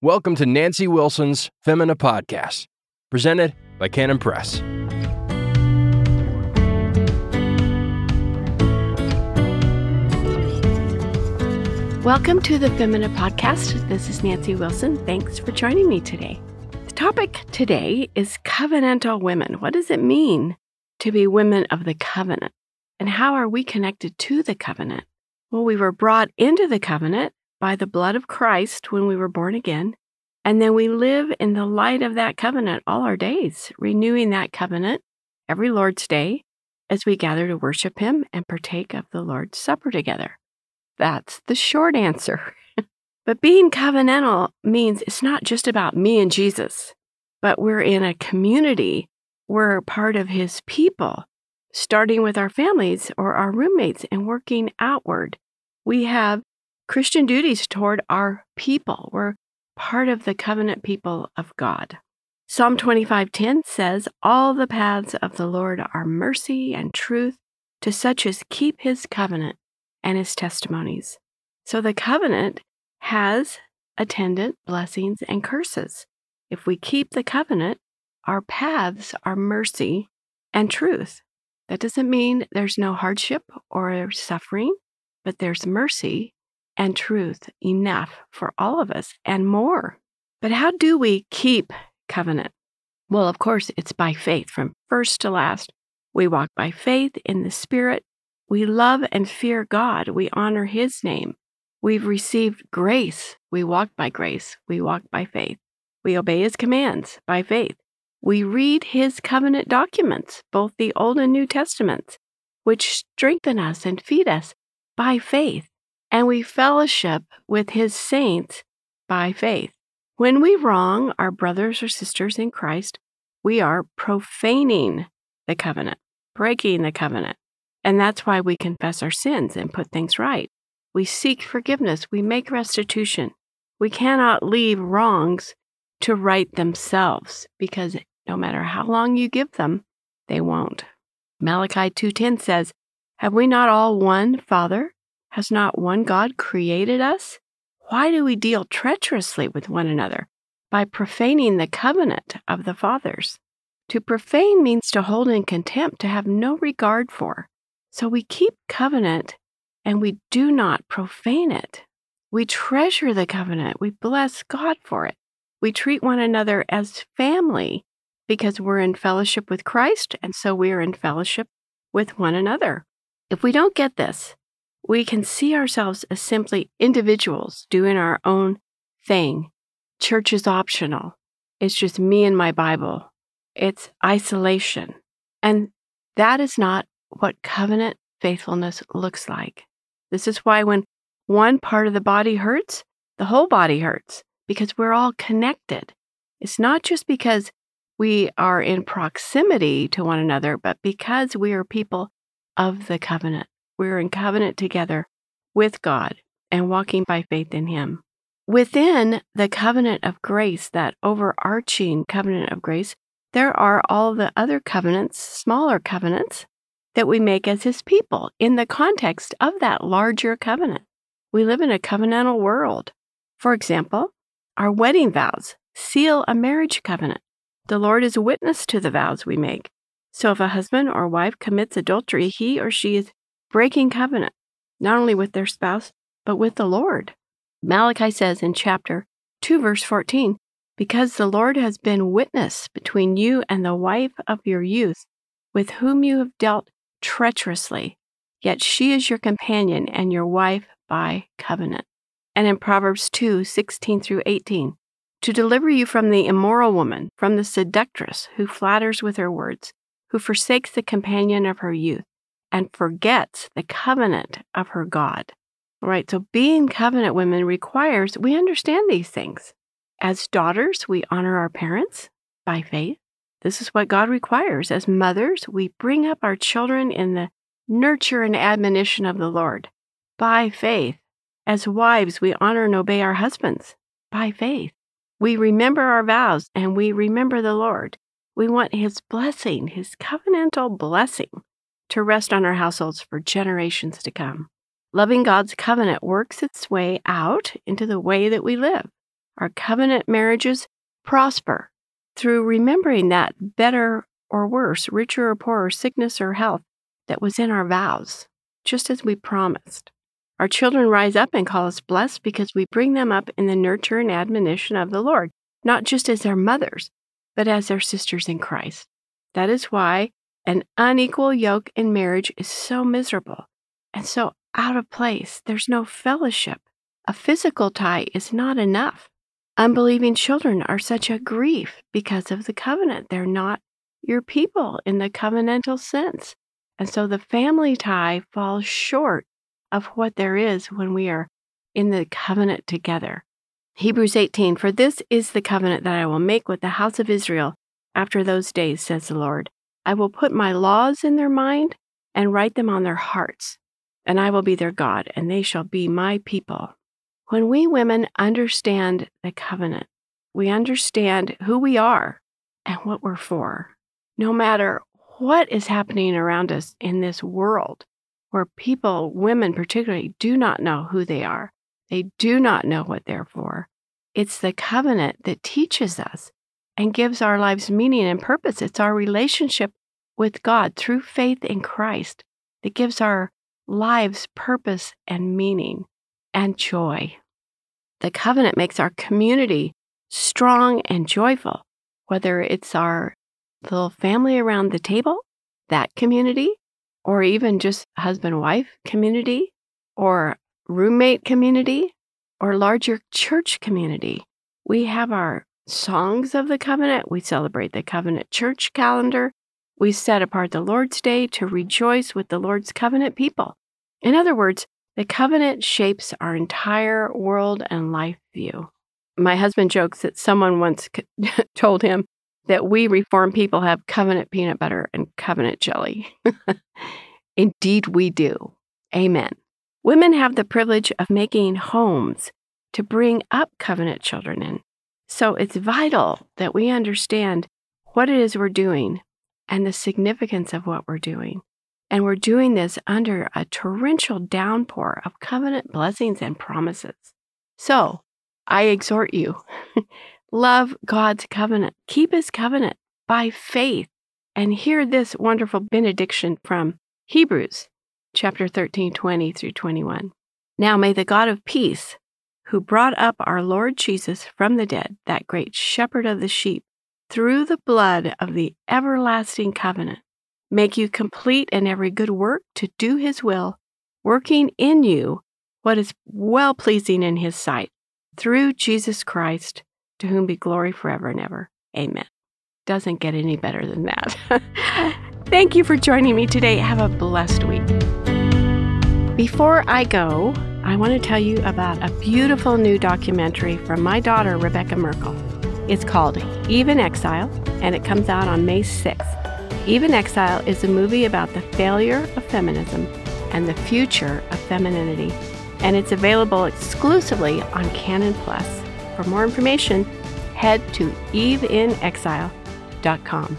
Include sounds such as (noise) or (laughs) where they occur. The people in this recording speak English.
Welcome to Nancy Wilson's Femina Podcast, presented by Canon Press. Welcome to the Femina Podcast. This is Nancy Wilson. Thanks for joining me today. The topic today is covenantal women. What does it mean to be women of the covenant? And how are we connected to the covenant? Well, we were brought into the covenant by the blood of Christ when we were born again. And then we live in the light of that covenant all our days, renewing that covenant every Lord's Day as we gather to worship Him and partake of the Lord's Supper together. That's the short answer. (laughs) but being covenantal means it's not just about me and Jesus, but we're in a community. We're part of His people, starting with our families or our roommates and working outward. We have Christian duties toward our people. We're part of the covenant people of God. Psalm 25:10 says, "All the paths of the Lord are mercy and truth to such as keep his covenant and his testimonies." So the covenant has attendant blessings and curses. If we keep the covenant, our paths are mercy and truth. That doesn't mean there's no hardship or suffering, but there's mercy and truth enough for all of us and more. But how do we keep covenant? Well, of course, it's by faith from first to last. We walk by faith in the Spirit. We love and fear God. We honor His name. We've received grace. We walk by grace. We walk by faith. We obey His commands by faith. We read His covenant documents, both the Old and New Testaments, which strengthen us and feed us by faith and we fellowship with his saints by faith. When we wrong our brothers or sisters in Christ, we are profaning the covenant, breaking the covenant. And that's why we confess our sins and put things right. We seek forgiveness, we make restitution. We cannot leave wrongs to right themselves because no matter how long you give them, they won't. Malachi 2:10 says, "Have we not all one Father? Has not one God created us? Why do we deal treacherously with one another? By profaning the covenant of the fathers. To profane means to hold in contempt, to have no regard for. So we keep covenant and we do not profane it. We treasure the covenant. We bless God for it. We treat one another as family because we're in fellowship with Christ, and so we are in fellowship with one another. If we don't get this, we can see ourselves as simply individuals doing our own thing. Church is optional. It's just me and my Bible. It's isolation. And that is not what covenant faithfulness looks like. This is why when one part of the body hurts, the whole body hurts because we're all connected. It's not just because we are in proximity to one another, but because we are people of the covenant. We're in covenant together with God and walking by faith in Him. Within the covenant of grace, that overarching covenant of grace, there are all the other covenants, smaller covenants, that we make as His people in the context of that larger covenant. We live in a covenantal world. For example, our wedding vows seal a marriage covenant. The Lord is a witness to the vows we make. So if a husband or wife commits adultery, he or she is breaking covenant, not only with their spouse, but with the Lord. Malachi says in chapter 2, verse 14, Because the Lord has been witness between you and the wife of your youth, with whom you have dealt treacherously, yet she is your companion and your wife by covenant. And in Proverbs 2, 16 through 18, to deliver you from the immoral woman, from the seductress who flatters with her words, who forsakes the companion of her youth and forgets the covenant of her God. All right, so being covenant women requires we understand these things. As daughters, we honor our parents by faith. This is what God requires. As mothers, we bring up our children in the nurture and admonition of the Lord by faith. As wives, we honor and obey our husbands by faith. We remember our vows and we remember the Lord. We want His blessing, His covenantal blessing to rest on our households for generations to come. Loving God's covenant works its way out into the way that we live. our covenant marriages prosper through remembering that better or worse, richer or poorer, sickness or health that was in our vows, just as we promised. Our children rise up and call us blessed because we bring them up in the nurture and admonition of the Lord, not just as their mothers, but as their sisters in Christ. That is why an unequal yoke in marriage is so miserable and so out of place. There's no fellowship. A physical tie is not enough. Unbelieving children are such a grief because of the covenant. They're not your people in the covenantal sense. And so the family tie falls short of what there is when we are in the covenant together. Hebrews 18 For this is the covenant that I will make with the house of Israel after those days, says the Lord. I will put my laws in their mind and write them on their hearts, and I will be their God, and they shall be my people. When we women understand the covenant, we understand who we are and what we're for. No matter what is happening around us in this world, where people, women particularly, do not know who they are. They do not know what they're for. It's the covenant that teaches us and gives our lives meaning and purpose. It's our relationship with God through faith in Christ that gives our lives purpose and meaning and joy. The covenant makes our community strong and joyful, whether it's our little family around the table, that community, or even just husband wife community, or roommate community, or larger church community. We have our songs of the covenant. We celebrate the covenant church calendar. We set apart the Lord's Day to rejoice with the Lord's covenant people. In other words, the covenant shapes our entire world and life view. My husband jokes that someone once (laughs) told him that we reform people have covenant peanut butter and covenant jelly. (laughs) Indeed, we do. Amen. Women have the privilege of making homes to bring up covenant children in. So it's vital that we understand what it is we're doing and the significance of what we're doing. And we're doing this under a torrential downpour of covenant blessings and promises. So I exhort you (laughs) love God's covenant, keep his covenant by faith, and hear this wonderful benediction from Hebrews chapter 13, 20 through 21. Now may the God of peace, who brought up our Lord Jesus from the dead, that great shepherd of the sheep, through the blood of the everlasting covenant, make you complete in every good work to do his will, working in you what is well pleasing in his sight, through Jesus Christ, to whom be glory forever and ever. Amen. Doesn't get any better than that. (laughs) Thank you for joining me today. Have a blessed week. Before I go, I want to tell you about a beautiful new documentary from my daughter, Rebekah Merkle. It's called Eve in Exile, and it comes out on May 6th. Eve in Exile is a movie about the failure of feminism and the future of femininity, and it's available exclusively on Canon Plus. For more information, head to eveinexile.com.